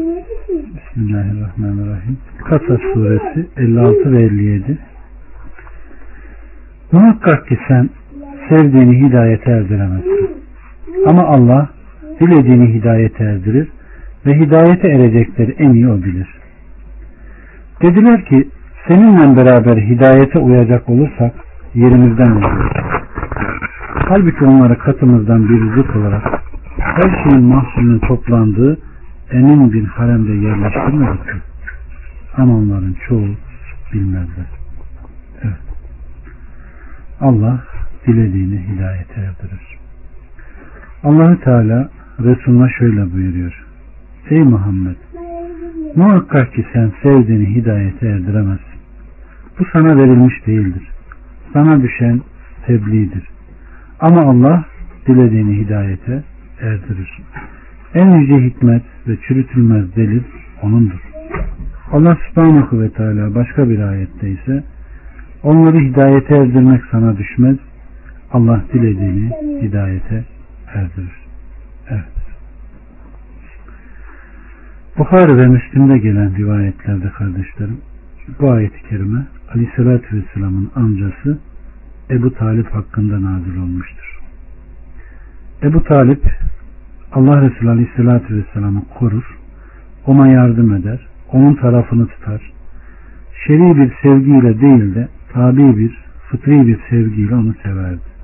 Bismillahirrahmanirrahim. Kasas suresi 56 ve 57 Muhakkak ki sen sevdiğini hidayete erdiremezsin. Ama Allah dilediğini hidayete erdirir ve hidayete erecekleri en iyi o bilir. Dediler ki seninle beraber hidayete uyacak olursak yerimizden oluruz. Halbuki onları katımızdan bir rızık olarak her şeyin mahsulünün toplandığı emin bir haremde yerleştirmedik mi? Ama onların çoğu bilmezler. Allah dilediğini hidayete erdirir. Allahü Teala Resulüne şöyle buyuruyor. Ey Muhammed muhakkak ki sen sevdiğini hidayete erdiremezsin. Bu sana verilmiş değildir. Sana düşen tebliğdir. Ama Allah dilediğini hidayete erdirir. En yüce hikmet ve çürütülmez delil O'nundur. Allah subhanahu ve teala başka bir ayette ise onları hidayete erdirmek sana düşmez. Allah dilediğini hidayete erdirir. Evet. Bukhari ve Müslim'de gelen rivayetlerde kardeşlerim bu ayet-i kerime Aleyhisselatü Vesselam'ın amcası Ebu Talip hakkında nazil olmuştur. Ebu Talip Allah Resulü Aleyhisselatü Vesselam'ı korur, ona yardım eder, onun tarafını tutar. Şer'i bir sevgiyle değil de tabi bir, fıtri bir sevgiyle onu severdi.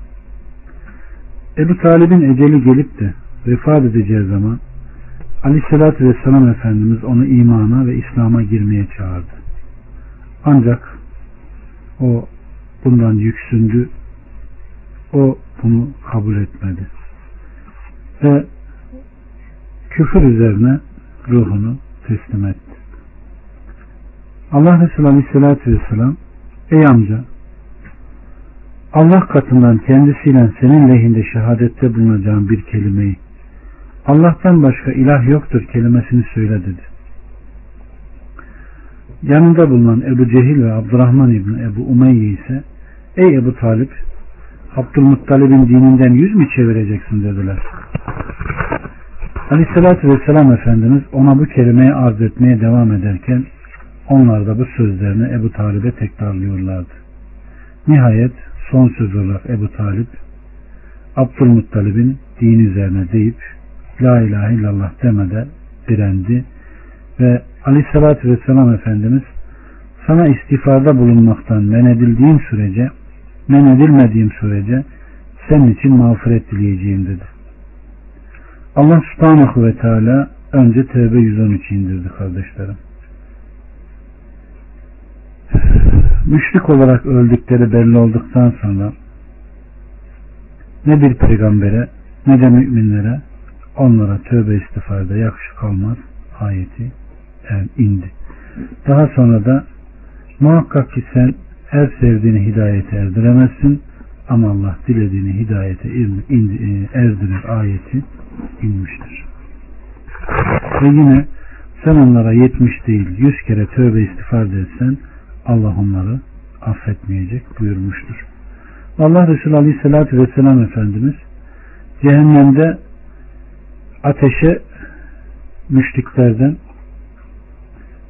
Ebu Talib'in eceli gelip de vefat edeceği zaman Aleyhisselatü Vesselam Efendimiz onu imana ve İslam'a girmeye çağırdı. Ancak o bundan yüksündü. O bunu kabul etmedi. Ve küfür üzerine ruhunu teslim etti. Allah Resulü Aleyhisselatü Vesselam Ey amca Allah katından kendisiyle senin lehinde şehadette bulunacağın bir kelimeyi Allah'tan başka ilah yoktur kelimesini söyle dedi. Yanında bulunan Ebu Cehil ve Abdurrahman İbni Ebu Umeyye ise Ey Ebu Talip Abdülmuttalib'in dininden yüz mü çevireceksin dediler. Aleyhissalatü Vesselam Efendimiz ona bu kelimeyi arz etmeye devam ederken onlar da bu sözlerini Ebu Talib'e tekrarlıyorlardı. Nihayet son söz olarak Ebu Talip Abdülmuttalib'in din üzerine deyip La ilahe illallah demeden direndi ve Aleyhissalatü Vesselam Efendimiz sana istifarda bulunmaktan men edildiğim sürece men edilmediğim sürece senin için mağfiret dileyeceğim dedi. Allah subhanahu ve teala önce Tevbe 113 indirdi kardeşlerim. Müşrik olarak öldükleri belli olduktan sonra ne bir peygambere ne de müminlere onlara tövbe istifarda yakışık kalmaz ayeti indi. Daha sonra da muhakkak ki sen her sevdiğini hidayete erdiremezsin ama Allah dilediğini hidayete e, erdirir ayeti inmiştir. Ve yine sen onlara yetmiş değil yüz kere tövbe istiğfar etsen Allah onları affetmeyecek buyurmuştur. Allah Resulü Aleyhisselatü Vesselam Efendimiz cehennemde ateşe müşriklerden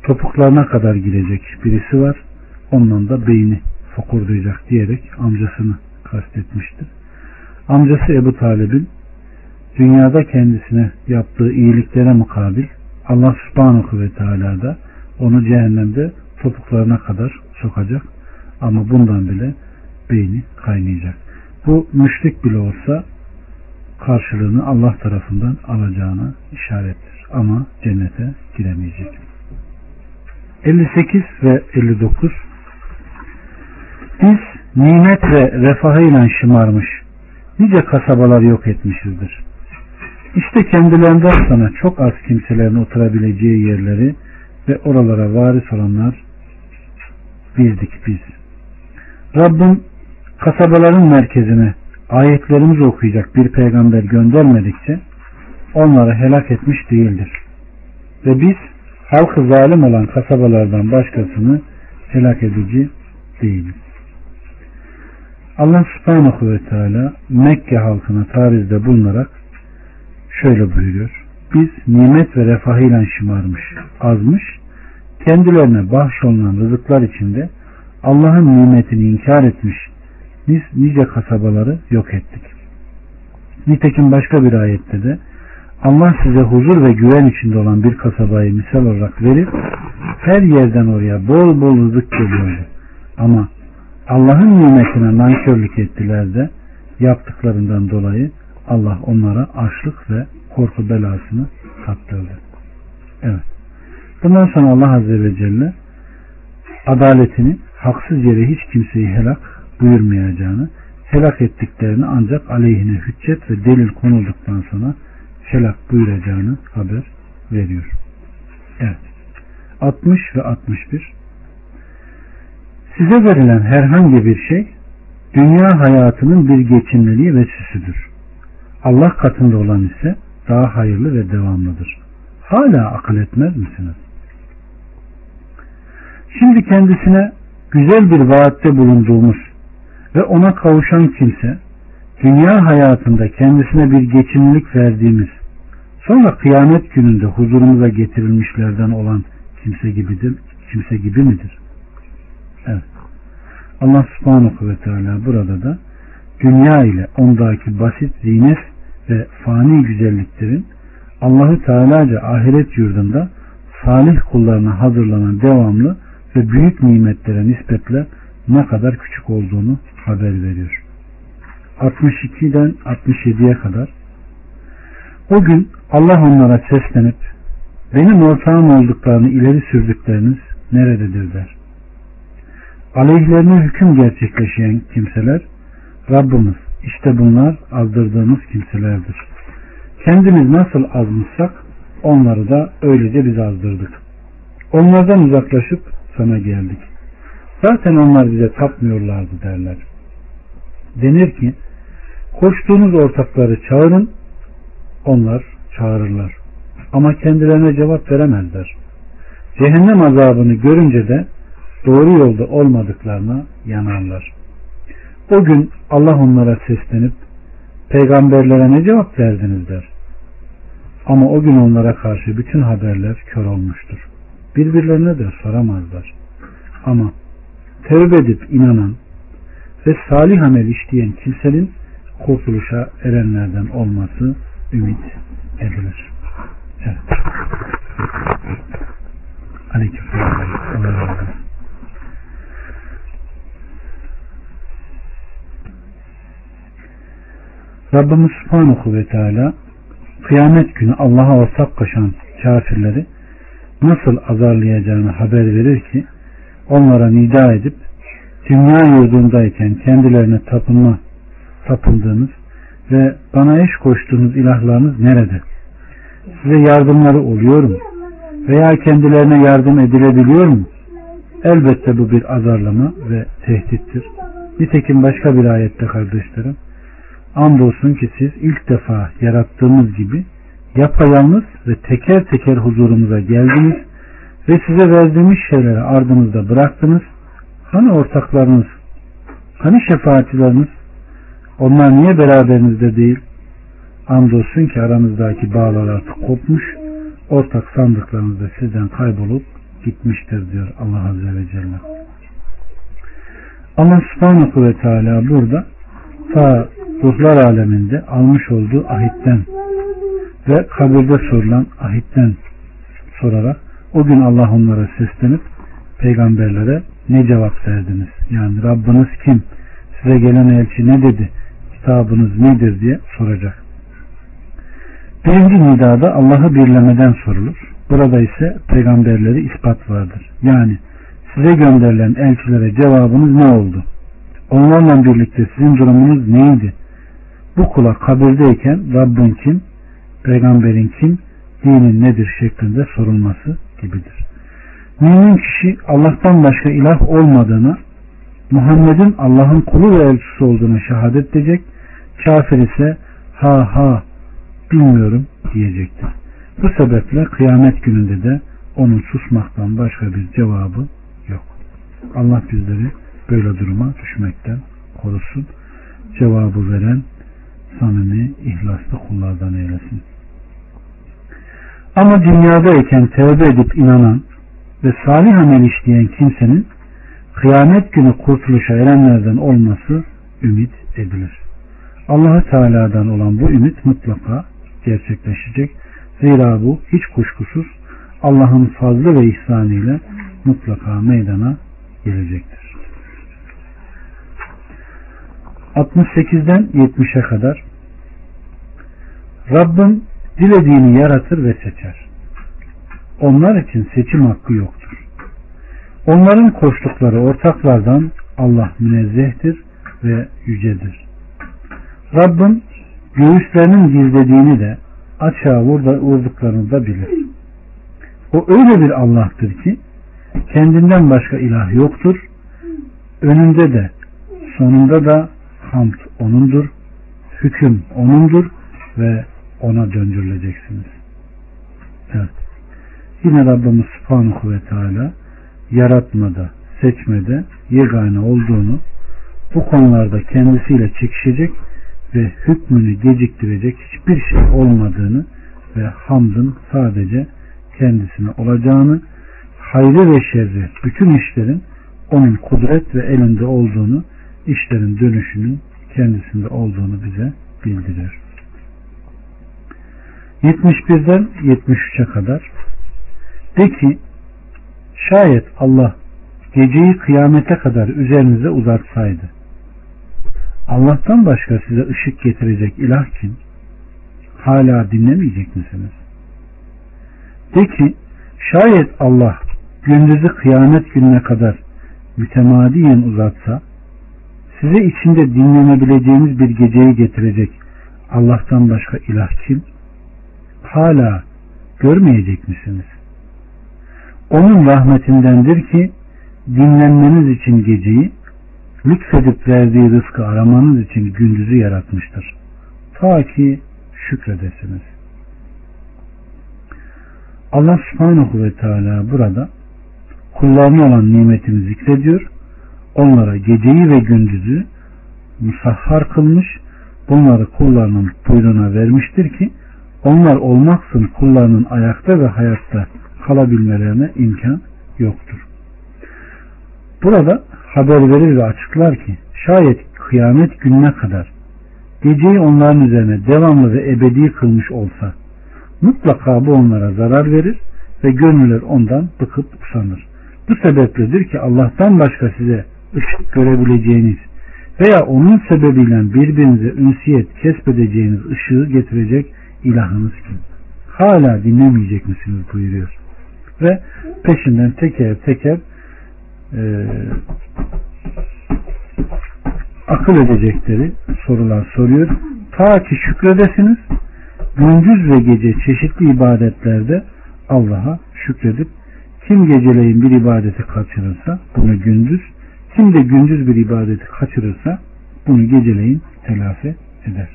topuklarına kadar girecek birisi var. Ondan da beyni fokurdayacak diyerek amcasını kastetmiştir. Amcası Ebu Talib'in dünyada kendisine yaptığı iyiliklere mukabil Allah subhanahu ve teala da onu cehennemde topuklarına kadar sokacak ama bundan bile beyni kaynayacak. Bu müşrik bile olsa karşılığını Allah tarafından alacağına işarettir. Ama cennete giremeyecek. 58 ve 59 Biz nimet ve refahıyla şımarmış nice kasabalar yok etmişizdir. İşte kendilerinden sonra çok az kimselerin oturabileceği yerleri ve oralara varis olanlar bizdik biz. Rabbim kasabaların merkezine ayetlerimizi okuyacak bir peygamber göndermedikçe onları helak etmiş değildir. Ve biz halkı zalim olan kasabalardan başkasını helak edici değiliz. Allah subhanahu ve teala Mekke halkına tarizde bulunarak şöyle buyuruyor. biz nimet ve refahıyla şımarmış, azmış, kendilerine bahşolunan rızıklar içinde Allah'ın nimetini inkar etmiş nice kasabaları yok ettik. Nitekim başka bir ayette de Allah size huzur ve güven içinde olan bir kasabayı misal olarak verip her yerden oraya bol bol rızık geliyordu. Ama Allah'ın nimetine nankörlük ettiler de yaptıklarından dolayı Allah onlara açlık ve korku belasını tattırdı. Evet. Bundan sonra Allah Azze ve Celle adaletini haksız yere hiç kimseyi helak buyurmayacağını, helak ettiklerini ancak aleyhine hüccet ve delil konulduktan sonra helak buyuracağını haber veriyor. Evet. 60 ve 61 Size verilen herhangi bir şey dünya hayatının bir geçimliliği ve süsüdür. Allah katında olan ise daha hayırlı ve devamlıdır. Hala akıl etmez misiniz? Şimdi kendisine güzel bir vaatte bulunduğumuz ve ona kavuşan kimse dünya hayatında kendisine bir geçimlilik verdiğimiz sonra kıyamet gününde huzurumuza getirilmişlerden olan kimse gibidir, kimse gibi midir? Evet. Allah subhanahu ve teala burada da dünya ile ondaki basit zinet ve fani güzelliklerin Allahü Teala'ca ahiret yurdunda salih kullarına hazırlanan devamlı ve büyük nimetlere nispetle ne kadar küçük olduğunu haber veriyor. 62'den 67'ye kadar o gün Allah onlara seslenip benim ortağım olduklarını ileri sürdükleriniz nerededir der. Aleyhlerine hüküm gerçekleşen kimseler Rabbimiz işte bunlar azdırdığımız kimselerdir. Kendimiz nasıl azmışsak onları da öylece biz azdırdık. Onlardan uzaklaşıp sana geldik. Zaten onlar bize tapmıyorlardı derler. Denir ki koştuğunuz ortakları çağırın onlar çağırırlar. Ama kendilerine cevap veremezler. Cehennem azabını görünce de doğru yolda olmadıklarına yanarlar. O gün Allah onlara seslenip peygamberlere ne cevap verdiniz der. Ama o gün onlara karşı bütün haberler kör olmuştur. Birbirlerine de soramazlar. Ama tevbe edip inanan ve salih amel işleyen kimsenin kurtuluşa erenlerden olması ümit edilir. Evet. Aleyküm selam. Rabbimiz Subhanahu ve Teala kıyamet günü Allah'a ortak koşan kafirleri nasıl azarlayacağını haber verir ki onlara nida edip dünya yurdundayken kendilerine tapınma tapıldığınız ve bana eş koştuğunuz ilahlarınız nerede? Size yardımları oluyor mu? Veya kendilerine yardım edilebiliyor mu? Elbette bu bir azarlama ve tehdittir. Nitekim başka bir ayette kardeşlerim andolsun ki siz ilk defa yarattığımız gibi yapayalnız ve teker teker huzurumuza geldiniz ve size verdiğimiz şeyleri ardınızda bıraktınız. Hani ortaklarınız, hani şefaatçileriniz, onlar niye beraberinizde değil? Andolsun ki aranızdaki bağlar artık kopmuş, ortak sandıklarınız da sizden kaybolup gitmiştir diyor Allah Azze ve Celle. Allah subhanahu ve teala burada ta ruhlar aleminde almış olduğu ahitten ve kabirde sorulan ahitten sorarak o gün Allah onlara seslenip peygamberlere ne cevap verdiniz? Yani Rabbiniz kim? Size gelen elçi ne dedi? Kitabınız nedir diye soracak. Birinci nidada Allah'ı birlemeden sorulur. Burada ise peygamberleri ispat vardır. Yani size gönderilen elçilere cevabınız ne oldu? Onlarla birlikte sizin durumunuz neydi? Bu kula kabirdeyken Rabbin kim, peygamberin kim, dinin nedir şeklinde sorulması gibidir. Mümin kişi Allah'tan başka ilah olmadığını, Muhammed'in Allah'ın kulu ve elçisi olduğunu şehadet edecek, kafir ise ha ha bilmiyorum diyecektir. Bu sebeple kıyamet gününde de onun susmaktan başka bir cevabı yok. Allah bizleri böyle duruma düşmekten korusun. Cevabı veren samimi, ihlaslı kullardan eylesin. Ama dünyadayken tevbe edip inanan ve salih amel işleyen kimsenin kıyamet günü kurtuluşa erenlerden olması ümit edilir. allah Teala'dan olan bu ümit mutlaka gerçekleşecek. Zira bu hiç kuşkusuz Allah'ın fazlı ve ihsanıyla mutlaka meydana gelecektir. 68'den 70'e kadar Rabbim dilediğini yaratır ve seçer. Onlar için seçim hakkı yoktur. Onların koştukları ortaklardan Allah münezzehtir ve yücedir. Rabbim göğüslerinin gizlediğini de açığa vurduklarını da bilir. O öyle bir Allah'tır ki kendinden başka ilah yoktur. Önünde de sonunda da hamd O'nundur. Hüküm O'nundur ve O'na döndürüleceksiniz. Evet. Yine Rabbimiz Subhanahu ve Teala yaratmada, seçmede yegane olduğunu bu konularda kendisiyle çekişecek ve hükmünü geciktirecek hiçbir şey olmadığını ve hamdın sadece kendisine olacağını, hayrı ve şerri bütün işlerin onun kudret ve elinde olduğunu, işlerin dönüşünün kendisinde olduğunu bize bildiriyor. 71'den 73'e kadar de ki şayet Allah geceyi kıyamete kadar üzerinize uzatsaydı Allah'tan başka size ışık getirecek ilah kim? Hala dinlemeyecek misiniz? De ki şayet Allah gündüzü kıyamet gününe kadar mütemadiyen uzatsa size içinde dinlenebileceğiniz bir geceyi getirecek Allah'tan başka ilah kim? Hala görmeyecek misiniz? Onun rahmetindendir ki dinlenmeniz için geceyi lütfedip verdiği rızkı aramanız için gündüzü yaratmıştır. Ta ki şükredesiniz. Allah subhanahu ve teala burada kullarına olan nimetini zikrediyor. Onlara geceyi ve gündüzü musahhar kılmış, bunları kullarının buyruğuna vermiştir ki onlar olmaksın kullarının ayakta ve hayatta kalabilmelerine imkan yoktur. Burada haber verir ve açıklar ki şayet kıyamet gününe kadar geceyi onların üzerine devamlı ve ebedi kılmış olsa mutlaka bu onlara zarar verir ve gönüller ondan bıkıp usanır. Bu sebepledir ki Allah'tan başka size ışık görebileceğiniz veya onun sebebiyle birbirinize ünsiyet kesbedeceğiniz ışığı getirecek ilahınız kim? Hala dinlemeyecek misiniz buyuruyor. Ve peşinden teker teker e, akıl edecekleri sorular soruyor. Ta ki şükredesiniz gündüz ve gece çeşitli ibadetlerde Allah'a şükredip kim geceleyin bir ibadeti kaçırırsa bunu gündüz kim de gündüz bir ibadeti kaçırırsa bunu geceleyin telafi eder.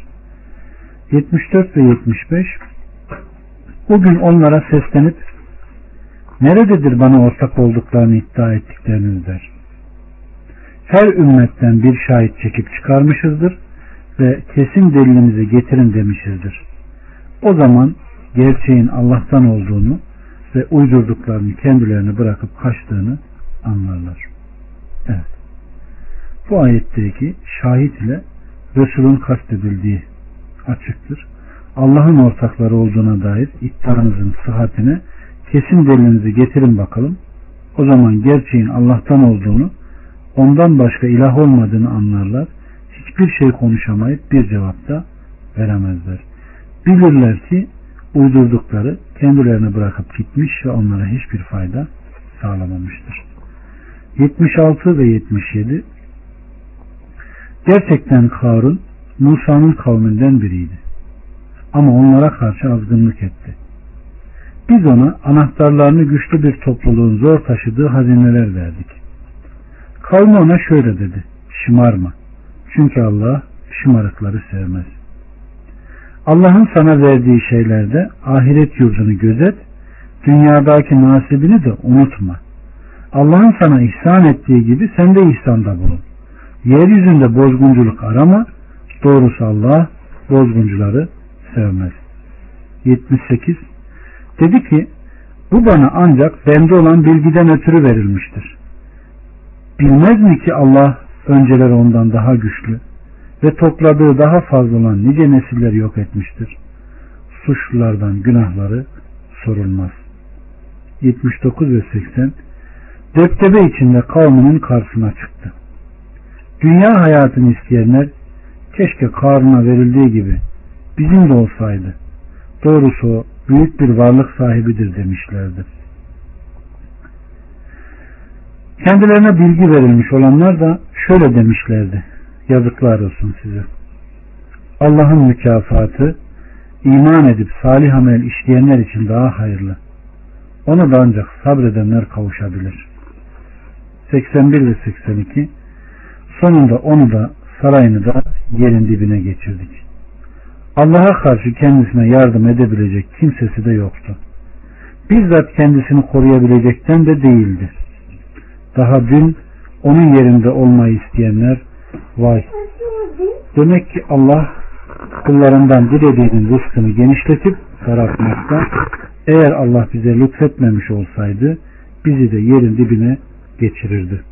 74 ve 75 O gün onlara seslenip nerededir bana ortak olduklarını iddia ettikleriniz der. Her ümmetten bir şahit çekip çıkarmışızdır ve kesin delilimizi getirin demişizdir. O zaman gerçeğin Allah'tan olduğunu ve uydurduklarını kendilerini bırakıp kaçtığını anlarlar. Evet. Bu ayetteki şahit ile Resul'ün kastedildiği açıktır. Allah'ın ortakları olduğuna dair iddianızın sıhhatine kesin delilinizi getirin bakalım. O zaman gerçeğin Allah'tan olduğunu, ondan başka ilah olmadığını anlarlar. Hiçbir şey konuşamayıp bir cevap da veremezler. Bilirler ki uydurdukları kendilerini bırakıp gitmiş ve onlara hiçbir fayda sağlamamıştır. 76 ve 77 Gerçekten Karun Musa'nın kavminden biriydi. Ama onlara karşı azgınlık etti. Biz ona anahtarlarını güçlü bir topluluğun zor taşıdığı hazineler verdik. Kavmi ona şöyle dedi. Şımarma. Çünkü Allah şımarıkları sevmez. Allah'ın sana verdiği şeylerde ahiret yurdunu gözet, dünyadaki nasibini de unutma. Allah'ın sana ihsan ettiği gibi sen de ihsanda bulun. Yeryüzünde bozgunculuk arama, doğrusu Allah bozguncuları sevmez. 78 Dedi ki bu bana ancak bende olan bilgiden ötürü verilmiştir. Bilmez mi ki Allah önceleri ondan daha güçlü ve topladığı daha fazla olan nice nesilleri yok etmiştir. Suçlulardan günahları sorulmaz. 79 ve 80 Deptebe içinde kavminin karşısına çıktı. Dünya hayatını isteyenler keşke Karun'a verildiği gibi bizim de olsaydı. Doğrusu o büyük bir varlık sahibidir demişlerdi. Kendilerine bilgi verilmiş olanlar da şöyle demişlerdi. Yazıklar olsun size. Allah'ın mükafatı iman edip salih amel işleyenler için daha hayırlı. Ona da ancak sabredenler kavuşabilir. 81 ve 82 Sonunda onu da sarayını da yerin dibine geçirdik. Allah'a karşı kendisine yardım edebilecek kimsesi de yoktu. Bizzat kendisini koruyabilecekten de değildi. Daha dün onun yerinde olmayı isteyenler vay. Demek ki Allah kullarından dilediğinin rızkını genişletip daraltmakta. Eğer Allah bize lütfetmemiş olsaydı bizi de yerin dibine geçirirdi.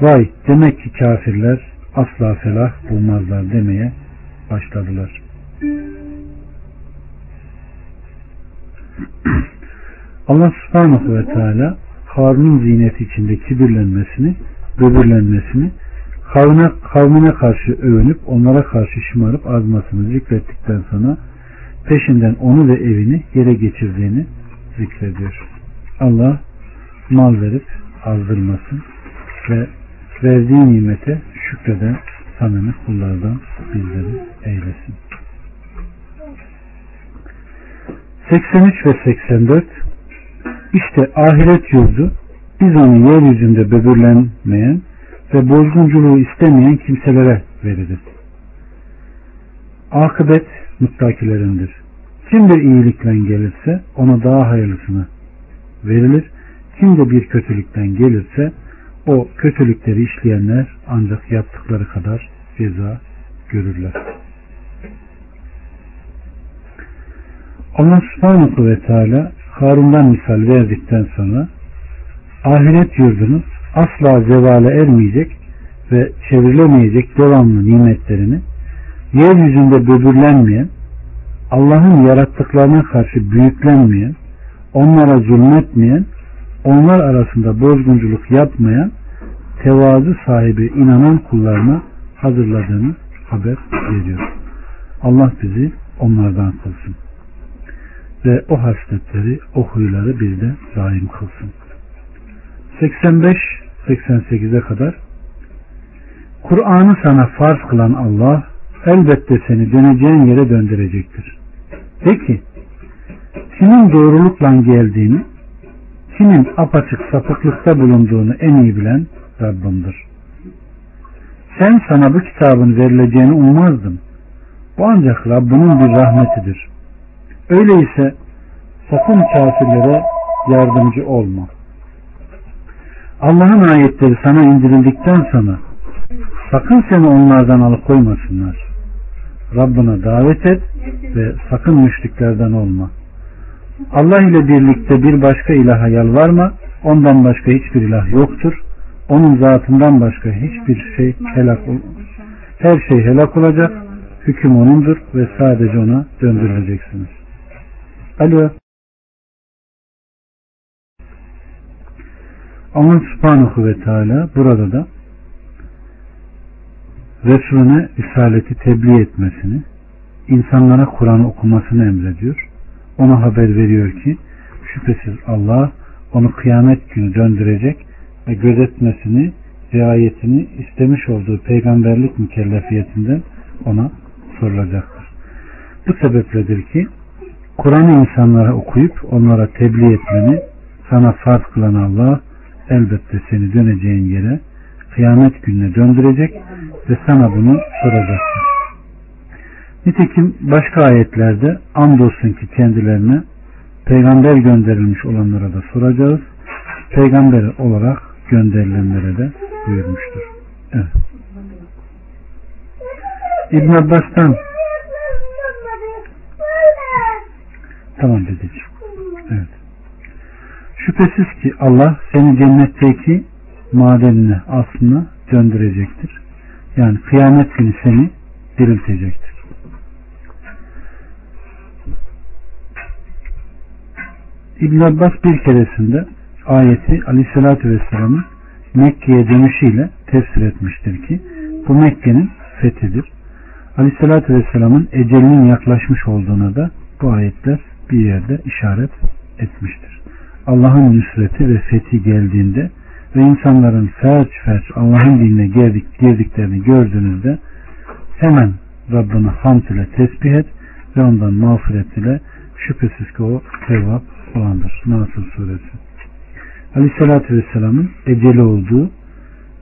Vay demek ki kafirler asla felah bulmazlar demeye başladılar. Allah subhanahu ve teala Harun'un ziyneti içinde kibirlenmesini, böbürlenmesini, kavmine, kavmine karşı övünüp onlara karşı şımarıp azmasını zikrettikten sonra peşinden onu ve evini yere geçirdiğini zikrediyor. Allah mal verip azdırmasın ve verdiği nimete şükreden samimi kullardan bizleri eylesin. 83 ve 84 İşte ahiret yurdu biz onu yeryüzünde böbürlenmeyen ve bozgunculuğu istemeyen kimselere veririz. Akıbet muttakilerindir. Kim bir iyilikle gelirse ona daha hayırlısını verilir. Kim de bir kötülükten gelirse o kötülükleri işleyenler ancak yaptıkları kadar ceza görürler. Allah subhanahu ve teala Harun'dan misal verdikten sonra ahiret yurdunun asla zevale ermeyecek ve çevrilemeyecek devamlı nimetlerini yeryüzünde böbürlenmeyen Allah'ın yarattıklarına karşı büyüklenmeyen onlara zulmetmeyen onlar arasında bozgunculuk yapmayan tevazu sahibi inanan kullarına hazırladığını haber veriyor. Allah bizi onlardan kılsın. Ve o hasletleri, o huyları bizde daim kılsın. 85-88'e kadar Kur'an'ı sana farz kılan Allah elbette seni döneceğin yere döndürecektir. Peki kimin doğrulukla geldiğini kimin apaçık sapıklıkta bulunduğunu en iyi bilen Rabbimdir. Sen sana bu kitabın verileceğini ummazdın. Bu ancak Rabbinin bir rahmetidir. Öyleyse sakın kafirlere yardımcı olma. Allah'ın ayetleri sana indirildikten sonra sakın seni onlardan alıkoymasınlar. Rabbına davet et ve sakın müşriklerden olma. Allah ile birlikte bir başka ilaha yalvarma. Ondan başka hiçbir ilah yoktur. Onun zatından başka hiçbir şey helak her şey helak olacak. Hüküm onundur ve sadece ona döndürüleceksiniz. Alo. Allah subhanahu ve teala burada da Resulüne risaleti tebliğ etmesini, insanlara Kur'an okumasını emrediyor ona haber veriyor ki şüphesiz Allah onu kıyamet günü döndürecek ve gözetmesini, riayetini istemiş olduğu peygamberlik mükellefiyetinden ona sorulacaktır. Bu sebepledir ki Kur'an'ı insanlara okuyup onlara tebliğ etmeni sana farz kılan Allah elbette seni döneceğin yere kıyamet gününe döndürecek ve sana bunu soracaktır. Nitekim başka ayetlerde andolsun ki kendilerine peygamber gönderilmiş olanlara da soracağız. Peygamber olarak gönderilenlere de buyurmuştur. Evet. İbn Abbas'tan Tamam dedeciğim. Evet. Şüphesiz ki Allah seni cennetteki madenine aslına döndürecektir. Yani kıyamet günü seni diriltecektir. İbn Abbas bir keresinde ayeti Aleyhisselatü Vesselam'ın Mekke'ye dönüşüyle tefsir etmiştir ki bu Mekke'nin fethidir. Aleyhisselatü Vesselam'ın ecelinin yaklaşmış olduğuna da bu ayetler bir yerde işaret etmiştir. Allah'ın nüsreti ve fethi geldiğinde ve insanların ferç ferç Allah'ın dinine girdik, girdiklerini gördüğünüzde hemen Rabbini hamd ile tesbih et ve ondan mağfiret ile şüphesiz ki o sevap olandır. Nasıl suresi. Aleyhissalatü Vesselam'ın eceli olduğu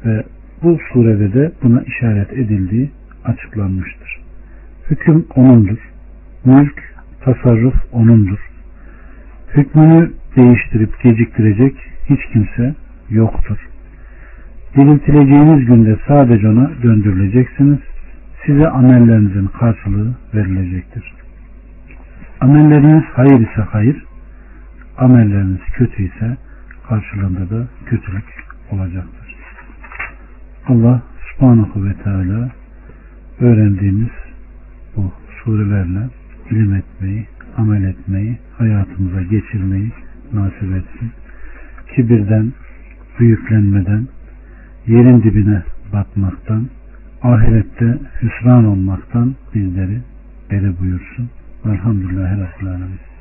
ve bu surede de buna işaret edildiği açıklanmıştır. Hüküm O'nundur. Mülk, tasarruf O'nundur. Hükmünü değiştirip geciktirecek hiç kimse yoktur. Diriltileceğiniz günde sadece ona döndürüleceksiniz. Size amellerinizin karşılığı verilecektir. Amelleriniz hayır ise hayır, amelleriniz kötü ise karşılığında da kötülük olacaktır. Allah subhanahu ve teala öğrendiğimiz bu surelerle ilim etmeyi, amel etmeyi, hayatımıza geçirmeyi nasip etsin. Kibirden, büyüklenmeden, yerin dibine batmaktan, ahirette hüsran olmaktan bizleri beri buyursun. Velhamdülillahi Rabbil Alemin.